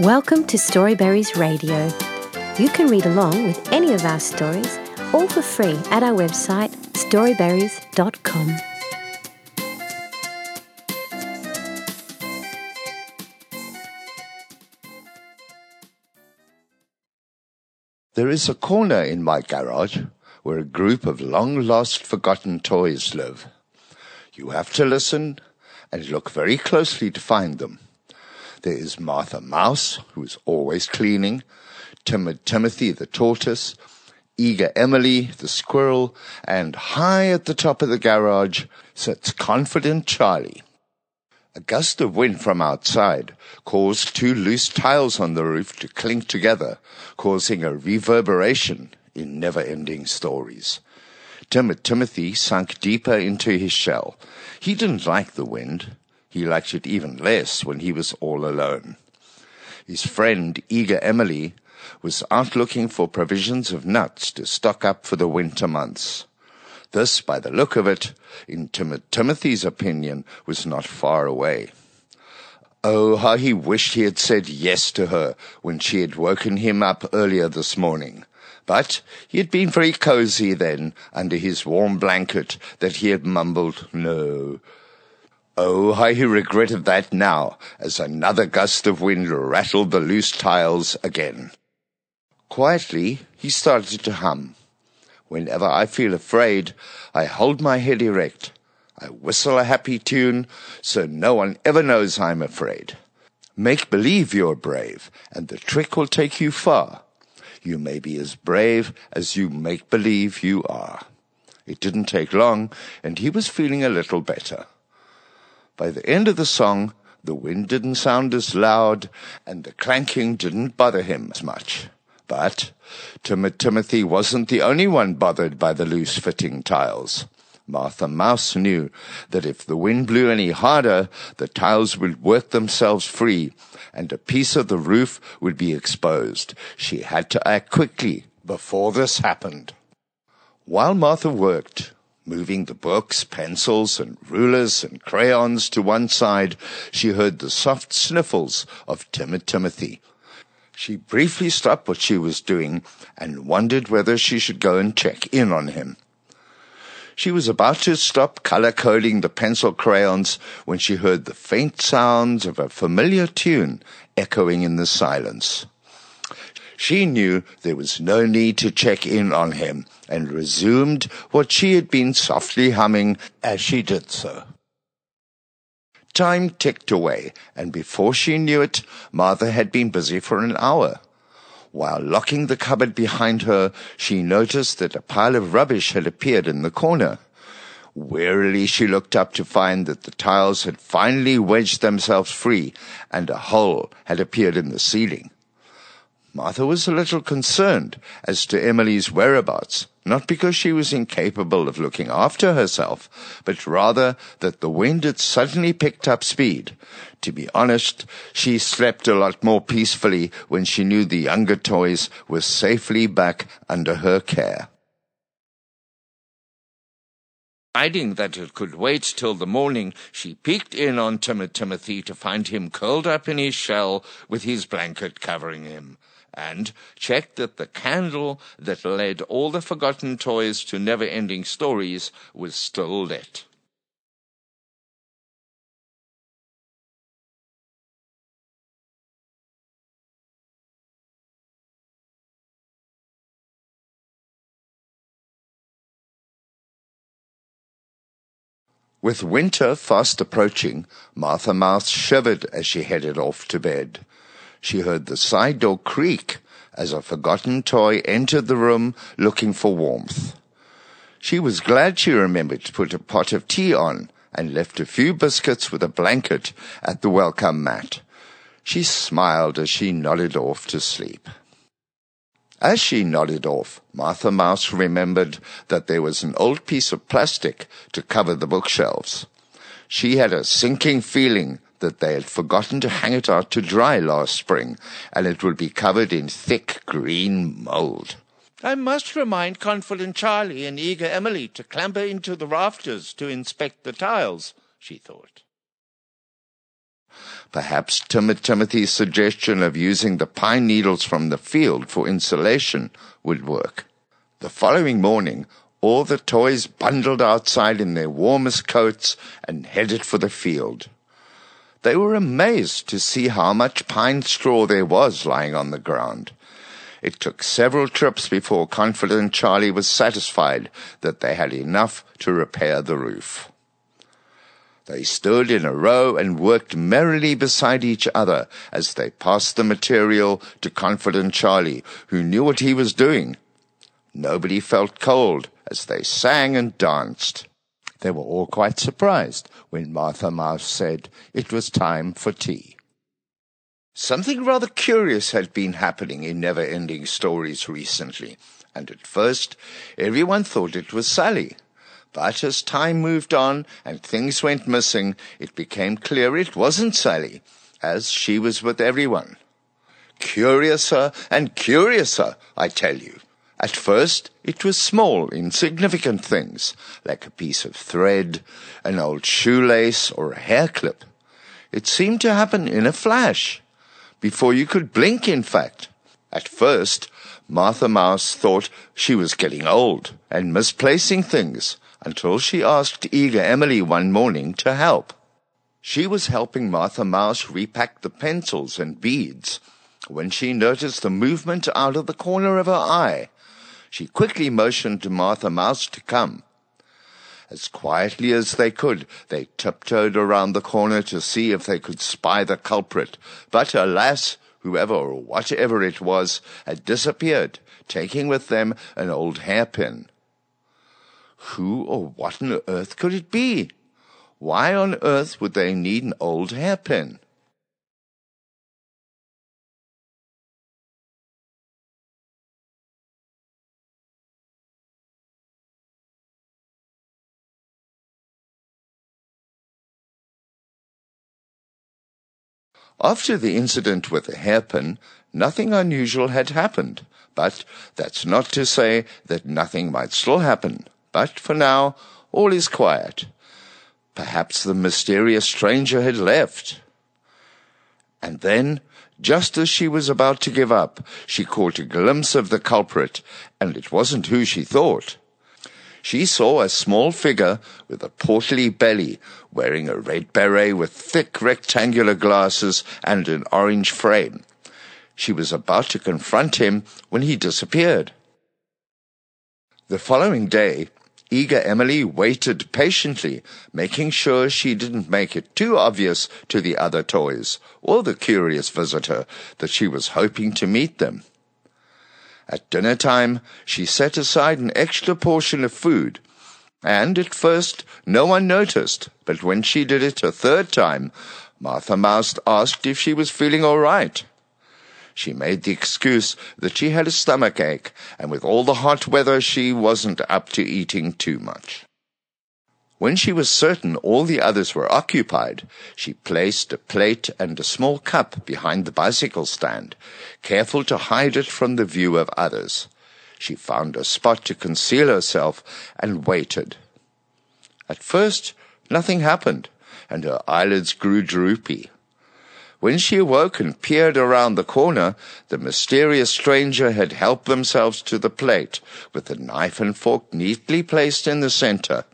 Welcome to Storyberries Radio. You can read along with any of our stories, all for free at our website storyberries.com. There is a corner in my garage where a group of long lost forgotten toys live. You have to listen and look very closely to find them. There is Martha Mouse, who is always cleaning, Timid Timothy the tortoise, eager Emily the squirrel, and high at the top of the garage sits confident Charlie. A gust of wind from outside caused two loose tiles on the roof to clink together, causing a reverberation in never-ending stories. Timid Timothy sunk deeper into his shell. He didn't like the wind. He liked it even less when he was all alone. His friend, eager Emily, was out looking for provisions of nuts to stock up for the winter months. This, by the look of it, in Tim- Timothy's opinion, was not far away. Oh, how he wished he had said yes to her when she had woken him up earlier this morning. But he had been very cozy then under his warm blanket that he had mumbled no. Oh, how he regretted that now as another gust of wind rattled the loose tiles again. Quietly, he started to hum. Whenever I feel afraid, I hold my head erect. I whistle a happy tune so no one ever knows I'm afraid. Make believe you're brave, and the trick will take you far. You may be as brave as you make believe you are. It didn't take long, and he was feeling a little better. By the end of the song, the wind didn't sound as loud, and the clanking didn't bother him as much. But Tim- Timothy wasn't the only one bothered by the loose-fitting tiles. Martha Mouse knew that if the wind blew any harder, the tiles would work themselves free, and a piece of the roof would be exposed. She had to act quickly before this happened. While Martha worked, moving the books, pencils, and rulers and crayons to one side, she heard the soft sniffles of timid Timothy. She briefly stopped what she was doing and wondered whether she should go and check in on him. She was about to stop color coding the pencil crayons when she heard the faint sounds of a familiar tune echoing in the silence. She knew there was no need to check in on him and resumed what she had been softly humming as she did so. Time ticked away, and before she knew it, Martha had been busy for an hour. While locking the cupboard behind her, she noticed that a pile of rubbish had appeared in the corner. Wearily she looked up to find that the tiles had finally wedged themselves free, and a hole had appeared in the ceiling. Martha was a little concerned as to Emily's whereabouts, not because she was incapable of looking after herself, but rather that the wind had suddenly picked up speed. To be honest, she slept a lot more peacefully when she knew the younger toys were safely back under her care. Finding that it could wait till the morning, she peeked in on Timid Timothy to find him curled up in his shell with his blanket covering him and checked that the candle that led all the forgotten toys to never-ending stories was still lit. With winter fast approaching, Martha Mouse shivered as she headed off to bed. She heard the side door creak as a forgotten toy entered the room looking for warmth. She was glad she remembered to put a pot of tea on and left a few biscuits with a blanket at the welcome mat. She smiled as she nodded off to sleep. As she nodded off, Martha Mouse remembered that there was an old piece of plastic to cover the bookshelves. She had a sinking feeling that they had forgotten to hang it out to dry last spring, and it would be covered in thick green mold. I must remind confident Charlie and eager Emily to clamber into the rafters to inspect the tiles, she thought. Perhaps Timid Timothy's suggestion of using the pine needles from the field for insulation would work. The following morning, all the toys bundled outside in their warmest coats and headed for the field. They were amazed to see how much pine straw there was lying on the ground. It took several trips before confident Charlie was satisfied that they had enough to repair the roof. They stood in a row and worked merrily beside each other as they passed the material to confident Charlie, who knew what he was doing. Nobody felt cold as they sang and danced. They were all quite surprised when Martha Mouse said it was time for tea. Something rather curious had been happening in Never Ending Stories recently, and at first everyone thought it was Sally. But as time moved on and things went missing, it became clear it wasn't Sally, as she was with everyone. Curiouser and curiouser, I tell you. At first, it was small, insignificant things, like a piece of thread, an old shoelace, or a hair clip. It seemed to happen in a flash, before you could blink, in fact. At first, Martha Mouse thought she was getting old and misplacing things, until she asked eager Emily one morning to help. She was helping Martha Mouse repack the pencils and beads when she noticed the movement out of the corner of her eye. She quickly motioned to Martha Mouse to come. As quietly as they could, they tiptoed around the corner to see if they could spy the culprit. But alas, whoever or whatever it was had disappeared, taking with them an old hairpin. Who or what on earth could it be? Why on earth would they need an old hairpin? After the incident with the hairpin, nothing unusual had happened, but that's not to say that nothing might still happen. But for now, all is quiet. Perhaps the mysterious stranger had left. And then, just as she was about to give up, she caught a glimpse of the culprit, and it wasn't who she thought. She saw a small figure with a portly belly, wearing a red beret with thick rectangular glasses and an orange frame. She was about to confront him when he disappeared. The following day, Eager Emily waited patiently, making sure she didn't make it too obvious to the other toys or the curious visitor that she was hoping to meet them. At dinner time, she set aside an extra portion of food, and at first no one noticed, but when she did it a third time, Martha Mouse asked if she was feeling all right. She made the excuse that she had a stomach ache, and with all the hot weather she wasn't up to eating too much. When she was certain all the others were occupied, she placed a plate and a small cup behind the bicycle stand, careful to hide it from the view of others. She found a spot to conceal herself and waited. At first, nothing happened, and her eyelids grew droopy. When she awoke and peered around the corner, the mysterious stranger had helped themselves to the plate, with the knife and fork neatly placed in the center.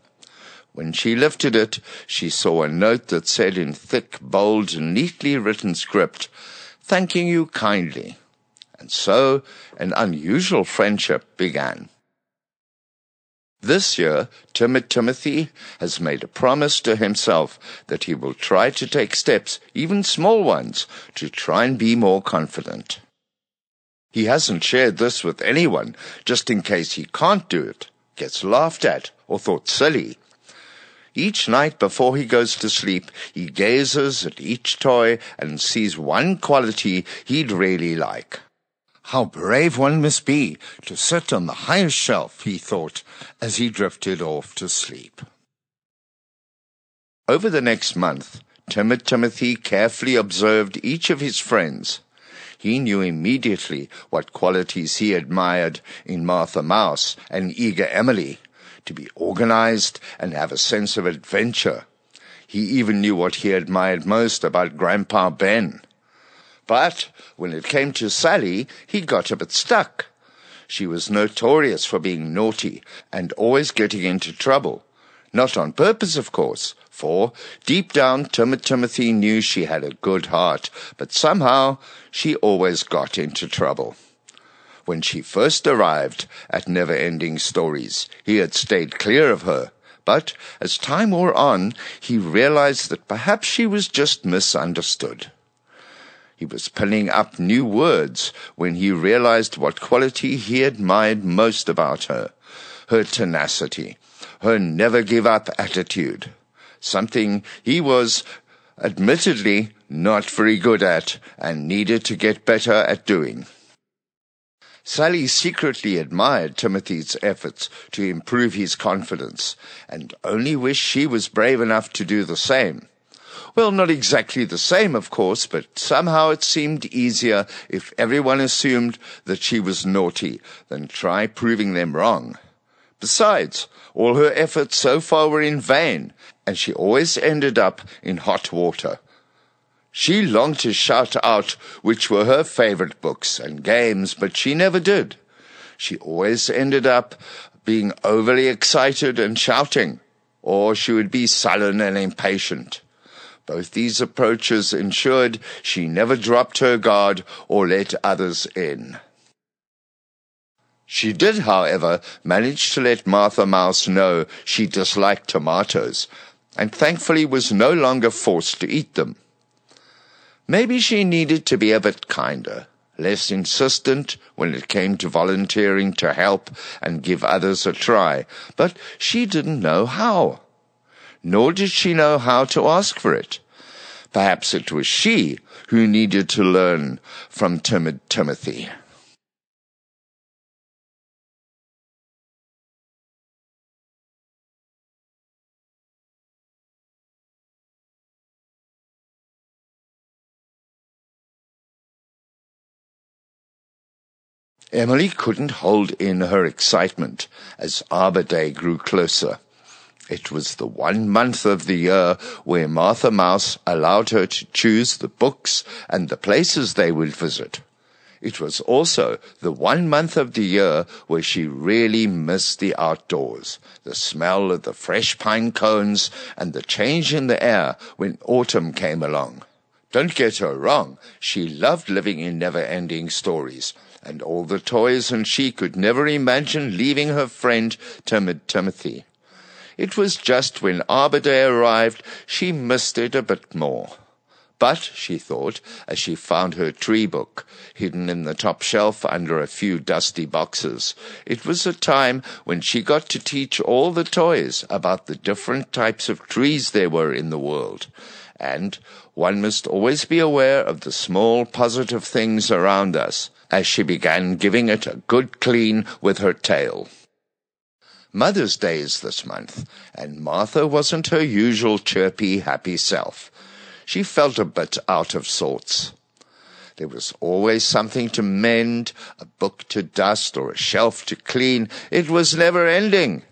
When she lifted it, she saw a note that said in thick, bold, neatly written script, thanking you kindly. And so an unusual friendship began. This year, timid Timothy has made a promise to himself that he will try to take steps, even small ones, to try and be more confident. He hasn't shared this with anyone, just in case he can't do it, gets laughed at, or thought silly. Each night before he goes to sleep, he gazes at each toy and sees one quality he'd really like. How brave one must be to sit on the highest shelf, he thought, as he drifted off to sleep. Over the next month, timid Timothy carefully observed each of his friends. He knew immediately what qualities he admired in Martha Mouse and eager Emily, to be organized and have a sense of adventure. He even knew what he admired most about Grandpa Ben. But when it came to Sally, he got a bit stuck. She was notorious for being naughty and always getting into trouble. Not on purpose, of course, for deep down Tim- Timothy knew she had a good heart, but somehow she always got into trouble. When she first arrived at Never Ending Stories, he had stayed clear of her. But as time wore on, he realized that perhaps she was just misunderstood. He was pinning up new words when he realized what quality he admired most about her her tenacity, her never give up attitude, something he was admittedly not very good at and needed to get better at doing. Sally secretly admired Timothy's efforts to improve his confidence and only wished she was brave enough to do the same. Well, not exactly the same, of course, but somehow it seemed easier if everyone assumed that she was naughty than try proving them wrong. Besides, all her efforts so far were in vain, and she always ended up in hot water. She longed to shout out which were her favorite books and games, but she never did. She always ended up being overly excited and shouting, or she would be sullen and impatient. Both these approaches ensured she never dropped her guard or let others in. She did, however, manage to let Martha Mouse know she disliked tomatoes, and thankfully was no longer forced to eat them. Maybe she needed to be a bit kinder, less insistent when it came to volunteering to help and give others a try, but she didn't know how. Nor did she know how to ask for it. Perhaps it was she who needed to learn from timid Timothy. Emily couldn't hold in her excitement as Arbor Day grew closer. It was the one month of the year where Martha Mouse allowed her to choose the books and the places they would visit. It was also the one month of the year where she really missed the outdoors, the smell of the fresh pine cones and the change in the air when autumn came along. Don't get her wrong, she loved living in never-ending stories, and all the toys and she could never imagine leaving her friend timid Timothy. It was just when Arbor Day arrived she missed it a bit more. But, she thought, as she found her tree book hidden in the top shelf under a few dusty boxes, it was a time when she got to teach all the toys about the different types of trees there were in the world. And one must always be aware of the small positive things around us, as she began giving it a good clean with her tail. Mother's Day is this month, and Martha wasn't her usual chirpy, happy self. She felt a bit out of sorts. There was always something to mend, a book to dust, or a shelf to clean. It was never ending.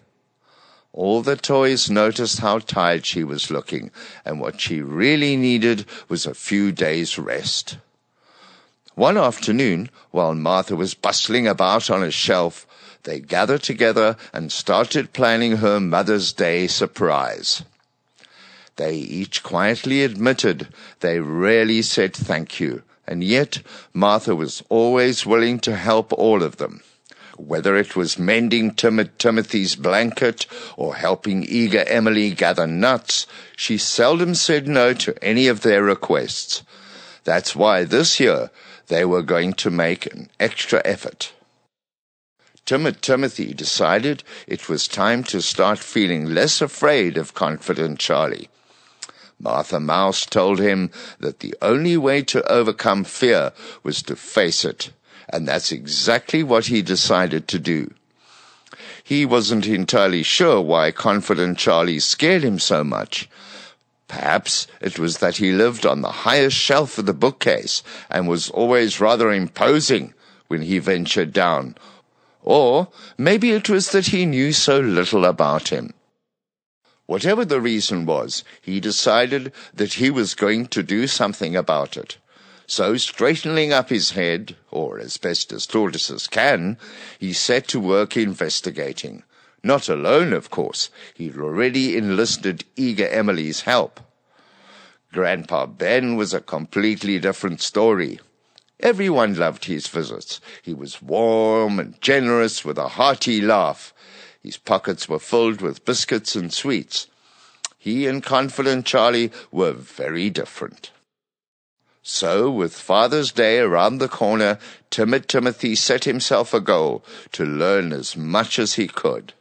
All the toys noticed how tired she was looking, and what she really needed was a few days' rest. One afternoon, while Martha was bustling about on a shelf, they gathered together and started planning her Mother's Day surprise. They each quietly admitted they rarely said thank you, and yet Martha was always willing to help all of them. Whether it was mending timid Timothy's blanket or helping eager Emily gather nuts, she seldom said no to any of their requests. That's why this year they were going to make an extra effort. Timid Timothy decided it was time to start feeling less afraid of confident Charlie. Martha Mouse told him that the only way to overcome fear was to face it, and that's exactly what he decided to do. He wasn't entirely sure why confident Charlie scared him so much, Perhaps it was that he lived on the highest shelf of the bookcase and was always rather imposing when he ventured down. Or maybe it was that he knew so little about him. Whatever the reason was, he decided that he was going to do something about it. So, straightening up his head, or as best as tortoises can, he set to work investigating. Not alone, of course. He'd already enlisted eager Emily's help. Grandpa Ben was a completely different story. Everyone loved his visits. He was warm and generous with a hearty laugh. His pockets were filled with biscuits and sweets. He and Confident Charlie were very different. So, with Father's Day around the corner, timid Timothy set himself a goal to learn as much as he could.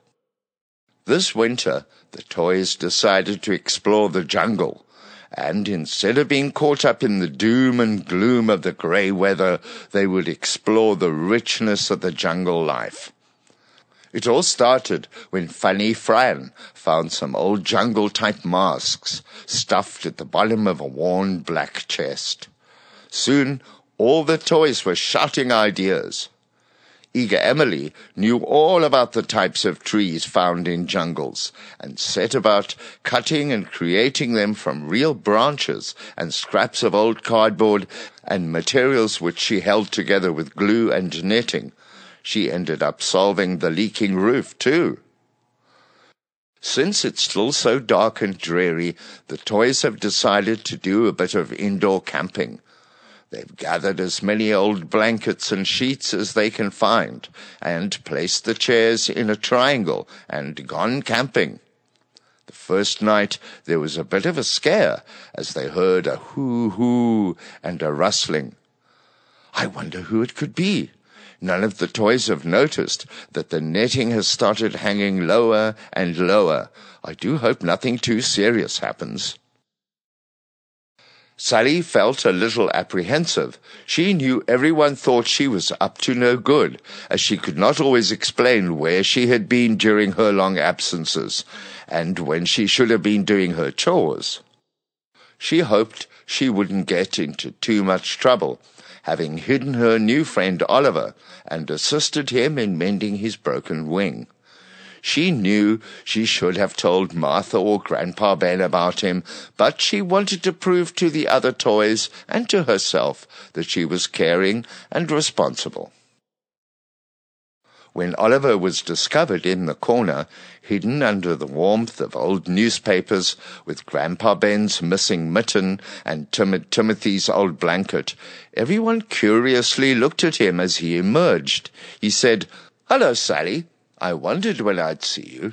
This winter, the toys decided to explore the jungle, and instead of being caught up in the doom and gloom of the grey weather, they would explore the richness of the jungle life. It all started when Funny Fran found some old jungle type masks stuffed at the bottom of a worn black chest. Soon all the toys were shouting ideas. Eager Emily knew all about the types of trees found in jungles and set about cutting and creating them from real branches and scraps of old cardboard and materials which she held together with glue and netting. She ended up solving the leaking roof too. Since it's still so dark and dreary, the toys have decided to do a bit of indoor camping. They've gathered as many old blankets and sheets as they can find, and placed the chairs in a triangle and gone camping. The first night there was a bit of a scare as they heard a hoo hoo and a rustling. I wonder who it could be. None of the toys have noticed that the netting has started hanging lower and lower. I do hope nothing too serious happens. Sally felt a little apprehensive. She knew everyone thought she was up to no good, as she could not always explain where she had been during her long absences, and when she should have been doing her chores. She hoped she wouldn't get into too much trouble, having hidden her new friend Oliver, and assisted him in mending his broken wing. She knew she should have told Martha or Grandpa Ben about him, but she wanted to prove to the other toys and to herself that she was caring and responsible. When Oliver was discovered in the corner, hidden under the warmth of old newspapers, with Grandpa Ben's missing mitten and Tim- Timothy's old blanket, everyone curiously looked at him as he emerged. He said, Hello, Sally. I wondered when I'd see you.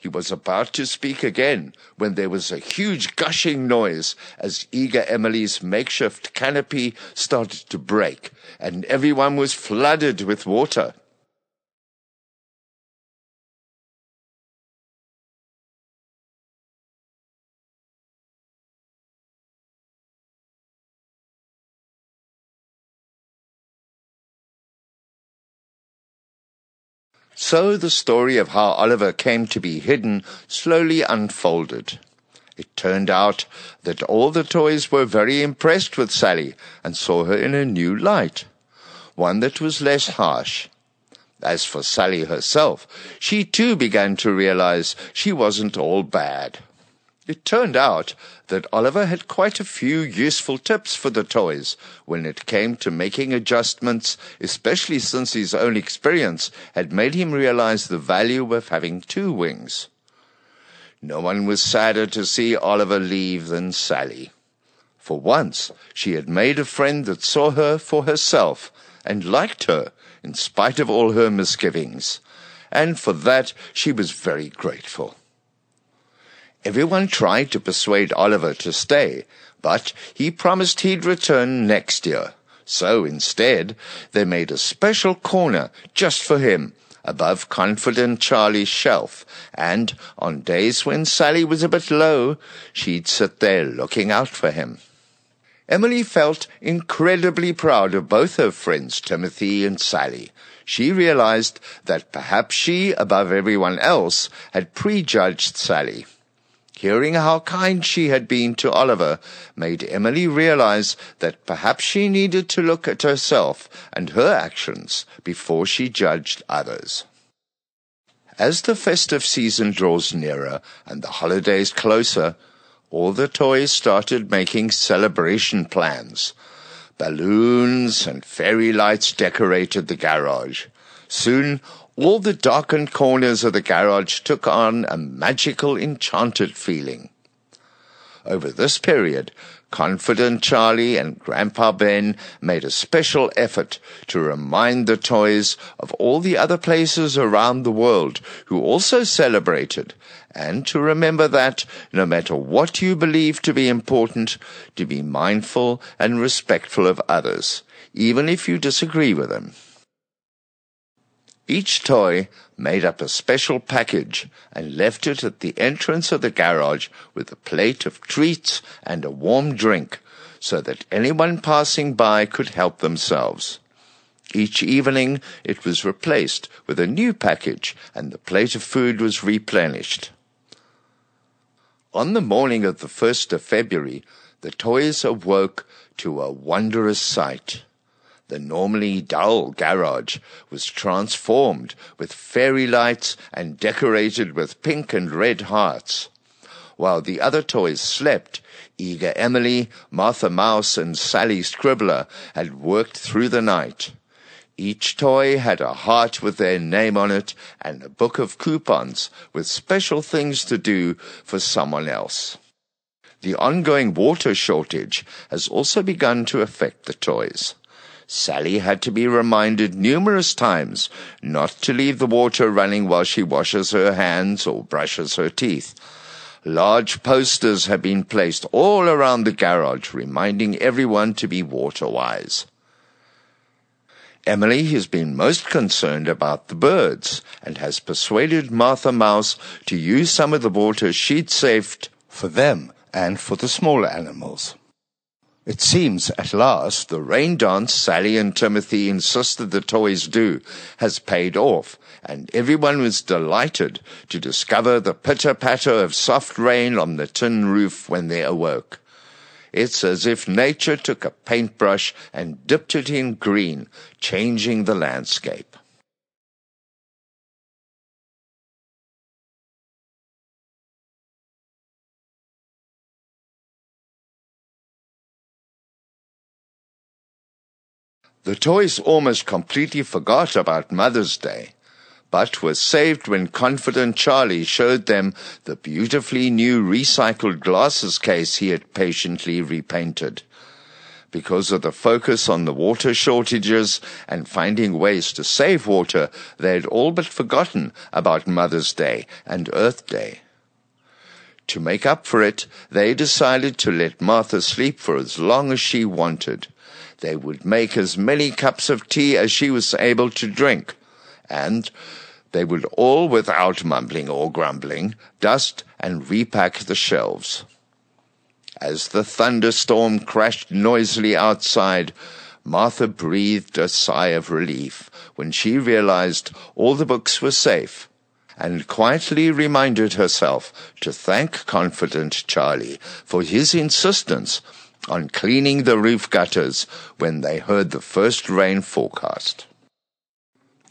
He was about to speak again when there was a huge gushing noise as eager Emily's makeshift canopy started to break and everyone was flooded with water. So the story of how Oliver came to be hidden slowly unfolded. It turned out that all the toys were very impressed with Sally and saw her in a new light, one that was less harsh. As for Sally herself, she too began to realize she wasn't all bad. It turned out that Oliver had quite a few useful tips for the toys when it came to making adjustments, especially since his own experience had made him realize the value of having two wings. No one was sadder to see Oliver leave than Sally. For once, she had made a friend that saw her for herself and liked her in spite of all her misgivings, and for that she was very grateful. Everyone tried to persuade Oliver to stay, but he promised he'd return next year. So instead, they made a special corner just for him above Confident Charlie's shelf, and on days when Sally was a bit low, she'd sit there looking out for him. Emily felt incredibly proud of both her friends, Timothy and Sally. She realized that perhaps she, above everyone else, had prejudged Sally. Hearing how kind she had been to Oliver made Emily realize that perhaps she needed to look at herself and her actions before she judged others. As the festive season draws nearer and the holidays closer, all the toys started making celebration plans. Balloons and fairy lights decorated the garage. Soon, all the darkened corners of the garage took on a magical, enchanted feeling. Over this period, Confident Charlie and Grandpa Ben made a special effort to remind the toys of all the other places around the world who also celebrated, and to remember that, no matter what you believe to be important, to be mindful and respectful of others, even if you disagree with them. Each toy made up a special package and left it at the entrance of the garage with a plate of treats and a warm drink so that anyone passing by could help themselves. Each evening it was replaced with a new package and the plate of food was replenished. On the morning of the 1st of February, the toys awoke to a wondrous sight. The normally dull garage was transformed with fairy lights and decorated with pink and red hearts. While the other toys slept, Eager Emily, Martha Mouse, and Sally Scribbler had worked through the night. Each toy had a heart with their name on it and a book of coupons with special things to do for someone else. The ongoing water shortage has also begun to affect the toys. Sally had to be reminded numerous times not to leave the water running while she washes her hands or brushes her teeth. Large posters have been placed all around the garage reminding everyone to be water wise. Emily has been most concerned about the birds and has persuaded Martha Mouse to use some of the water she'd saved for them and for the smaller animals. It seems at last the rain dance Sally and Timothy insisted the toys do has paid off, and everyone was delighted to discover the pitter patter of soft rain on the tin roof when they awoke. It's as if nature took a paintbrush and dipped it in green, changing the landscape. The toys almost completely forgot about Mother's Day, but were saved when confident Charlie showed them the beautifully new recycled glasses case he had patiently repainted. Because of the focus on the water shortages and finding ways to save water, they had all but forgotten about Mother's Day and Earth Day. To make up for it, they decided to let Martha sleep for as long as she wanted. They would make as many cups of tea as she was able to drink, and they would all, without mumbling or grumbling, dust and repack the shelves. As the thunderstorm crashed noisily outside, Martha breathed a sigh of relief when she realized all the books were safe and quietly reminded herself to thank confident Charlie for his insistence on cleaning the roof gutters when they heard the first rain forecast.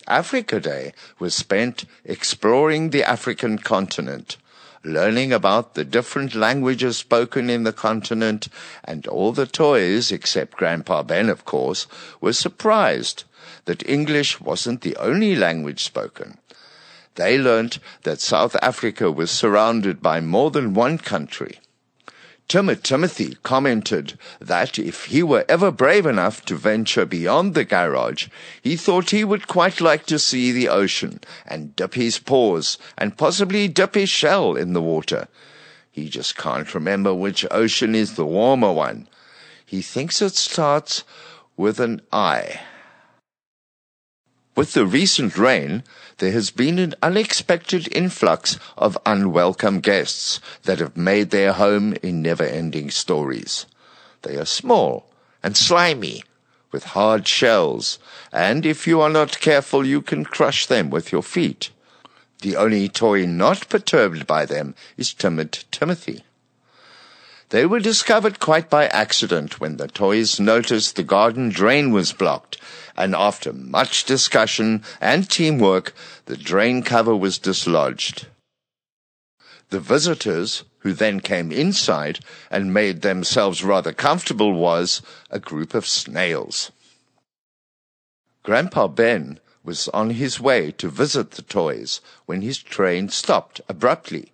Africa Day was spent exploring the African continent, learning about the different languages spoken in the continent, and all the toys, except Grandpa Ben, of course, were surprised that English wasn't the only language spoken. They learnt that South Africa was surrounded by more than one country. Timothy commented that if he were ever brave enough to venture beyond the garage, he thought he would quite like to see the ocean and dip his paws and possibly dip his shell in the water. He just can't remember which ocean is the warmer one. He thinks it starts with an I. With the recent rain, there has been an unexpected influx of unwelcome guests that have made their home in never-ending stories. They are small and slimy, with hard shells, and if you are not careful, you can crush them with your feet. The only toy not perturbed by them is timid Timothy. They were discovered quite by accident when the toys noticed the garden drain was blocked, and after much discussion and teamwork, the drain cover was dislodged. The visitors, who then came inside and made themselves rather comfortable, was a group of snails. Grandpa Ben was on his way to visit the toys when his train stopped abruptly.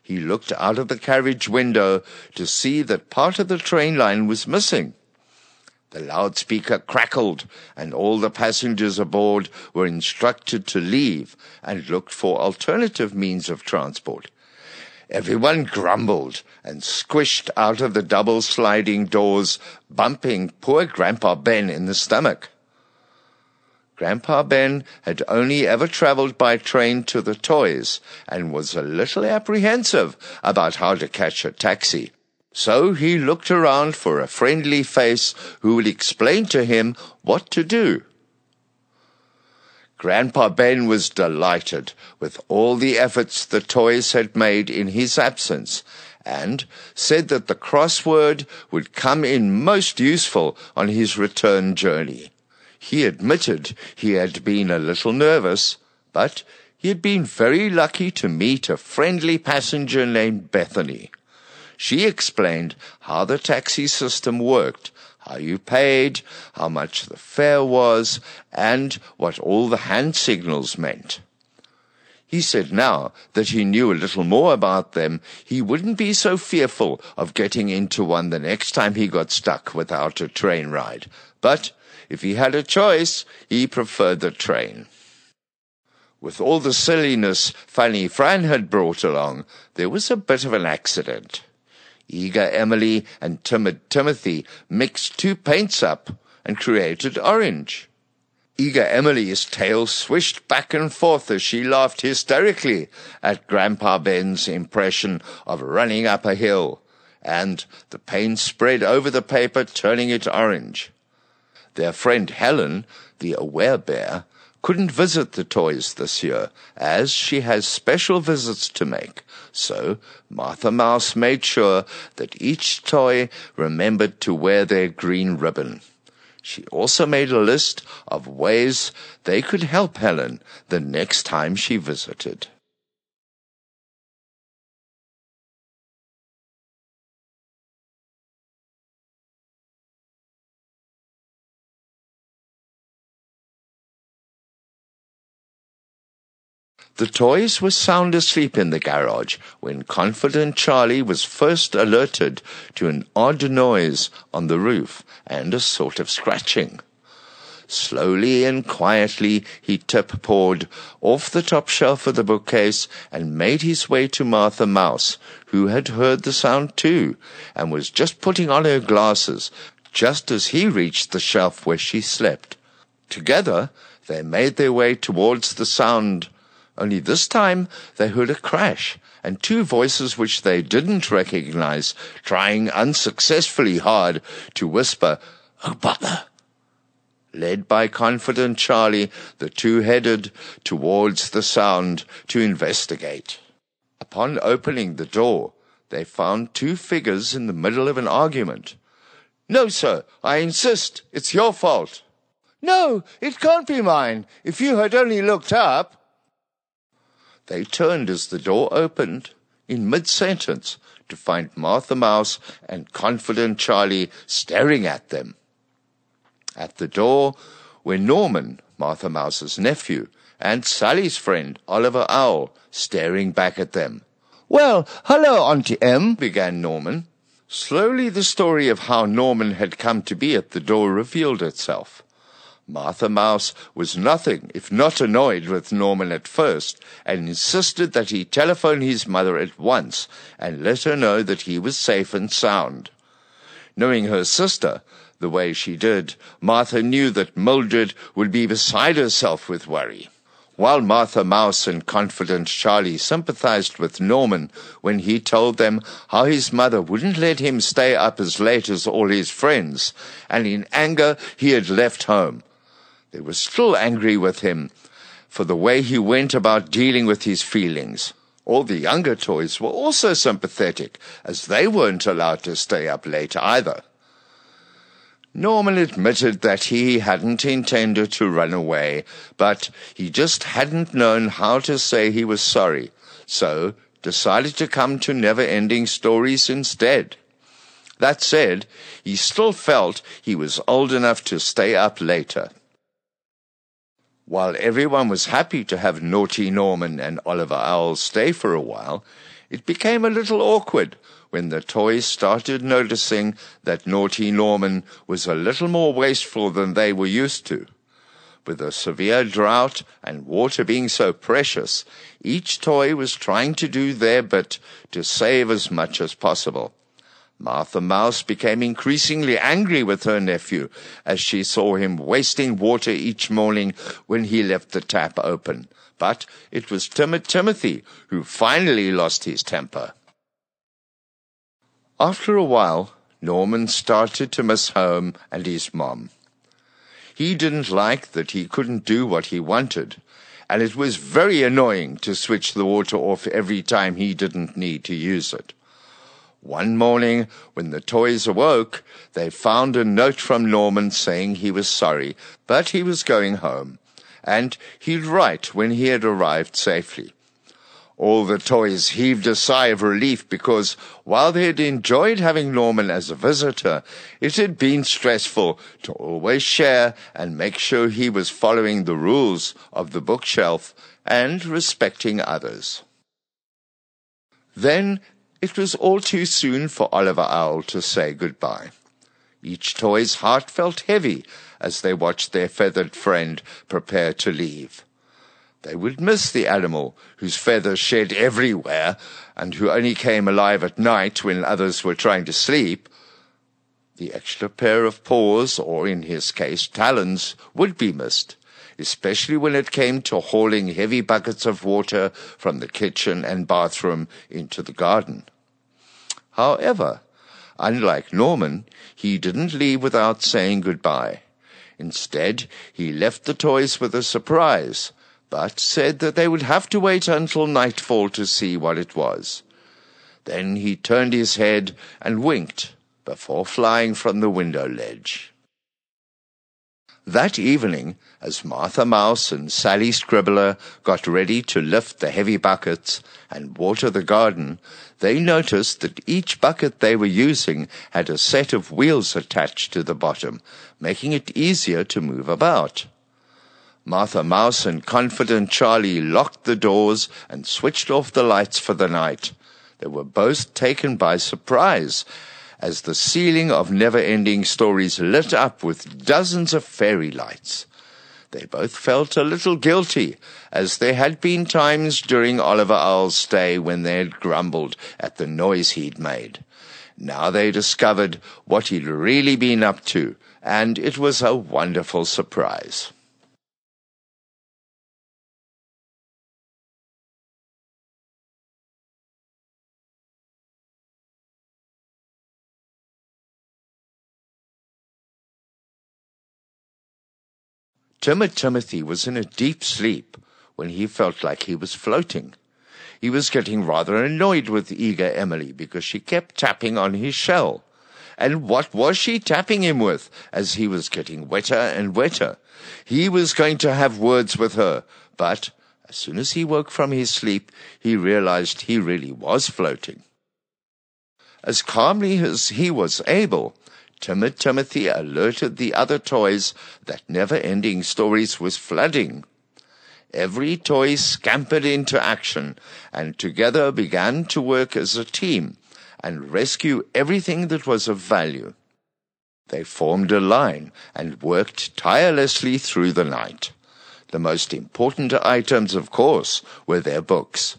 He looked out of the carriage window to see that part of the train line was missing. The loudspeaker crackled, and all the passengers aboard were instructed to leave and look for alternative means of transport. Everyone grumbled and squished out of the double sliding doors, bumping poor Grandpa Ben in the stomach. Grandpa Ben had only ever traveled by train to the toys and was a little apprehensive about how to catch a taxi. So he looked around for a friendly face who would explain to him what to do. Grandpa Ben was delighted with all the efforts the toys had made in his absence and said that the crossword would come in most useful on his return journey. He admitted he had been a little nervous, but he had been very lucky to meet a friendly passenger named Bethany. She explained how the taxi system worked, how you paid, how much the fare was, and what all the hand signals meant. He said now that he knew a little more about them, he wouldn't be so fearful of getting into one the next time he got stuck without a train ride. But if he had a choice, he preferred the train. With all the silliness Fanny Fran had brought along, there was a bit of an accident. Eager Emily and timid Timothy mixed two paints up and created orange. Eager Emily's tail swished back and forth as she laughed hysterically at Grandpa Ben's impression of running up a hill, and the paint spread over the paper, turning it orange. Their friend Helen, the aware bear, couldn't visit the toys this year, as she has special visits to make. So Martha Mouse made sure that each toy remembered to wear their green ribbon. She also made a list of ways they could help Helen the next time she visited. The toys were sound asleep in the garage when Confident Charlie was first alerted to an odd noise on the roof and a sort of scratching. Slowly and quietly he tip-pawed off the top shelf of the bookcase and made his way to Martha Mouse, who had heard the sound too, and was just putting on her glasses just as he reached the shelf where she slept. Together they made their way towards the sound only this time they heard a crash and two voices which they didn't recognize trying unsuccessfully hard to whisper, Oh, butler! Led by confident Charlie, the two headed towards the sound to investigate. Upon opening the door, they found two figures in the middle of an argument. No, sir, I insist. It's your fault. No, it can't be mine. If you had only looked up. They turned as the door opened in mid sentence to find Martha Mouse and confident Charlie staring at them. At the door were Norman, Martha Mouse's nephew, and Sally's friend, Oliver Owl, staring back at them. Well, hello, Auntie Em, began Norman. Slowly the story of how Norman had come to be at the door revealed itself. Martha Mouse was nothing if not annoyed with Norman at first, and insisted that he telephone his mother at once and let her know that he was safe and sound. Knowing her sister the way she did, Martha knew that Mildred would be beside herself with worry. While Martha Mouse and confident Charlie sympathized with Norman when he told them how his mother wouldn't let him stay up as late as all his friends, and in anger he had left home. They were still angry with him for the way he went about dealing with his feelings. All the younger toys were also sympathetic, as they weren't allowed to stay up late either. Norman admitted that he hadn't intended to run away, but he just hadn't known how to say he was sorry, so decided to come to Never Ending Stories instead. That said, he still felt he was old enough to stay up later. While everyone was happy to have Naughty Norman and Oliver Owl stay for a while, it became a little awkward when the toys started noticing that Naughty Norman was a little more wasteful than they were used to. With a severe drought and water being so precious, each toy was trying to do their bit to save as much as possible. Martha Mouse became increasingly angry with her nephew as she saw him wasting water each morning when he left the tap open. But it was timid Timothy who finally lost his temper. After a while, Norman started to miss home and his mom. He didn't like that he couldn't do what he wanted, and it was very annoying to switch the water off every time he didn't need to use it. One morning, when the toys awoke, they found a note from Norman saying he was sorry, but he was going home, and he'd write when he had arrived safely. All the toys heaved a sigh of relief because while they had enjoyed having Norman as a visitor, it had been stressful to always share and make sure he was following the rules of the bookshelf and respecting others. Then it was all too soon for Oliver Owl to say goodbye. Each toy's heart felt heavy as they watched their feathered friend prepare to leave. They would miss the animal whose feathers shed everywhere and who only came alive at night when others were trying to sleep. The extra pair of paws, or in his case talons, would be missed, especially when it came to hauling heavy buckets of water from the kitchen and bathroom into the garden. However, unlike Norman, he didn't leave without saying goodbye. Instead, he left the toys with a surprise, but said that they would have to wait until nightfall to see what it was. Then he turned his head and winked before flying from the window ledge. That evening, as Martha Mouse and Sally Scribbler got ready to lift the heavy buckets and water the garden, they noticed that each bucket they were using had a set of wheels attached to the bottom, making it easier to move about. Martha Mouse and Confident Charlie locked the doors and switched off the lights for the night. They were both taken by surprise as the ceiling of never-ending stories lit up with dozens of fairy lights. They both felt a little guilty, as there had been times during Oliver Owl's stay when they had grumbled at the noise he'd made. Now they discovered what he'd really been up to, and it was a wonderful surprise. Timid Timothy was in a deep sleep when he felt like he was floating. He was getting rather annoyed with eager Emily because she kept tapping on his shell. And what was she tapping him with as he was getting wetter and wetter? He was going to have words with her, but as soon as he woke from his sleep, he realized he really was floating. As calmly as he was able, timid Timothy alerted the other toys that never-ending stories was flooding. Every toy scampered into action and together began to work as a team and rescue everything that was of value. They formed a line and worked tirelessly through the night. The most important items, of course, were their books.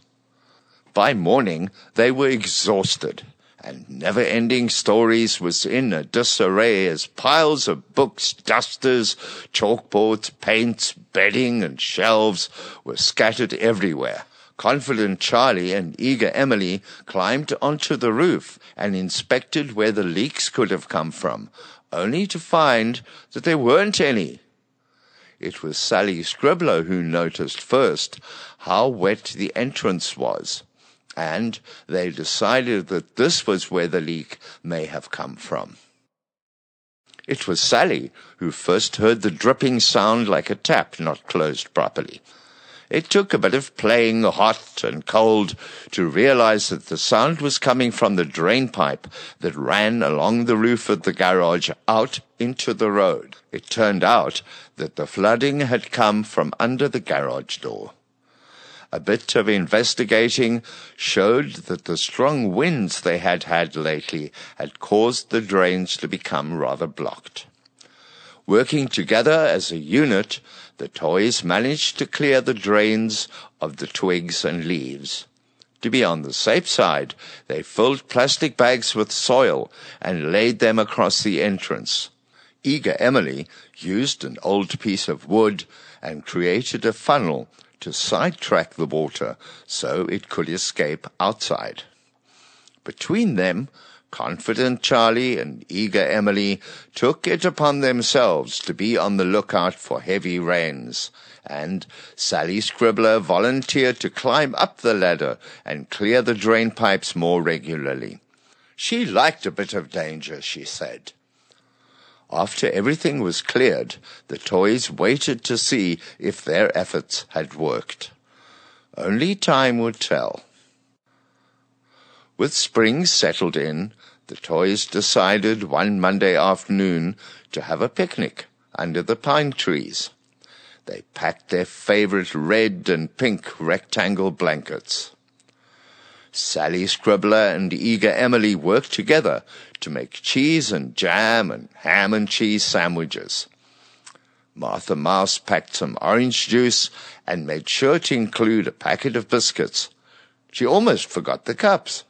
By morning, they were exhausted and never-ending stories was in a disarray as piles of books, dusters, chalkboards, paints, bedding, and shelves were scattered everywhere. Confident Charlie and eager Emily climbed onto the roof and inspected where the leaks could have come from, only to find that there weren't any. It was Sally Scribbler who noticed first how wet the entrance was. And they decided that this was where the leak may have come from. It was Sally who first heard the dripping sound like a tap not closed properly. It took a bit of playing hot and cold to realize that the sound was coming from the drain pipe that ran along the roof of the garage out into the road. It turned out that the flooding had come from under the garage door. A bit of investigating showed that the strong winds they had had lately had caused the drains to become rather blocked. Working together as a unit, the toys managed to clear the drains of the twigs and leaves. To be on the safe side, they filled plastic bags with soil and laid them across the entrance. Eager Emily used an old piece of wood and created a funnel to sidetrack the water so it could escape outside. Between them, confident Charlie and eager Emily took it upon themselves to be on the lookout for heavy rains, and Sally Scribbler volunteered to climb up the ladder and clear the drain pipes more regularly. She liked a bit of danger, she said. After everything was cleared, the toys waited to see if their efforts had worked. Only time would tell. With spring settled in, the toys decided one Monday afternoon to have a picnic under the pine trees. They packed their favorite red and pink rectangle blankets. Sally Scribbler and eager Emily worked together to make cheese and jam and ham and cheese sandwiches. Martha Mouse packed some orange juice and made sure to include a packet of biscuits. She almost forgot the cups.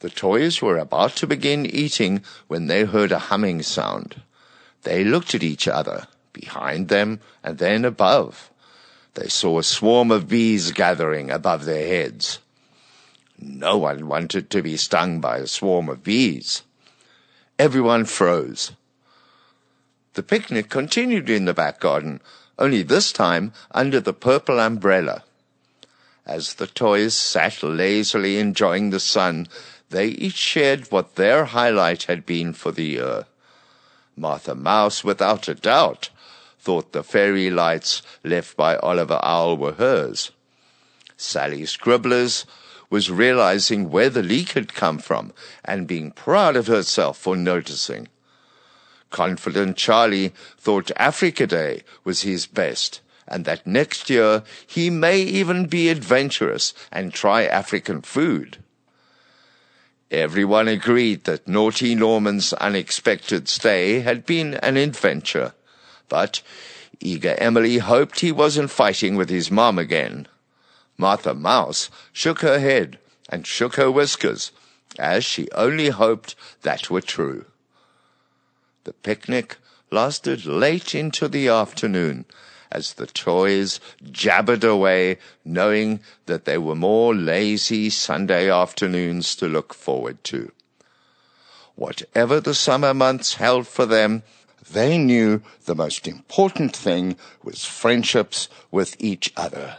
The toys were about to begin eating when they heard a humming sound. They looked at each other, behind them and then above. They saw a swarm of bees gathering above their heads. No one wanted to be stung by a swarm of bees. Everyone froze. The picnic continued in the back garden, only this time under the purple umbrella. As the toys sat lazily enjoying the sun, they each shared what their highlight had been for the year. Martha Mouse, without a doubt, thought the fairy lights left by Oliver Owl were hers. Sally Scribblers was realizing where the leak had come from and being proud of herself for noticing. Confident Charlie thought Africa Day was his best and that next year he may even be adventurous and try African food. Everyone agreed that Naughty Norman's unexpected stay had been an adventure but eager Emily hoped he wasn't fighting with his mom again. Martha Mouse shook her head and shook her whiskers, as she only hoped that were true. The picnic lasted late into the afternoon, as the toys jabbered away, knowing that there were more lazy Sunday afternoons to look forward to. Whatever the summer months held for them, they knew the most important thing was friendships with each other.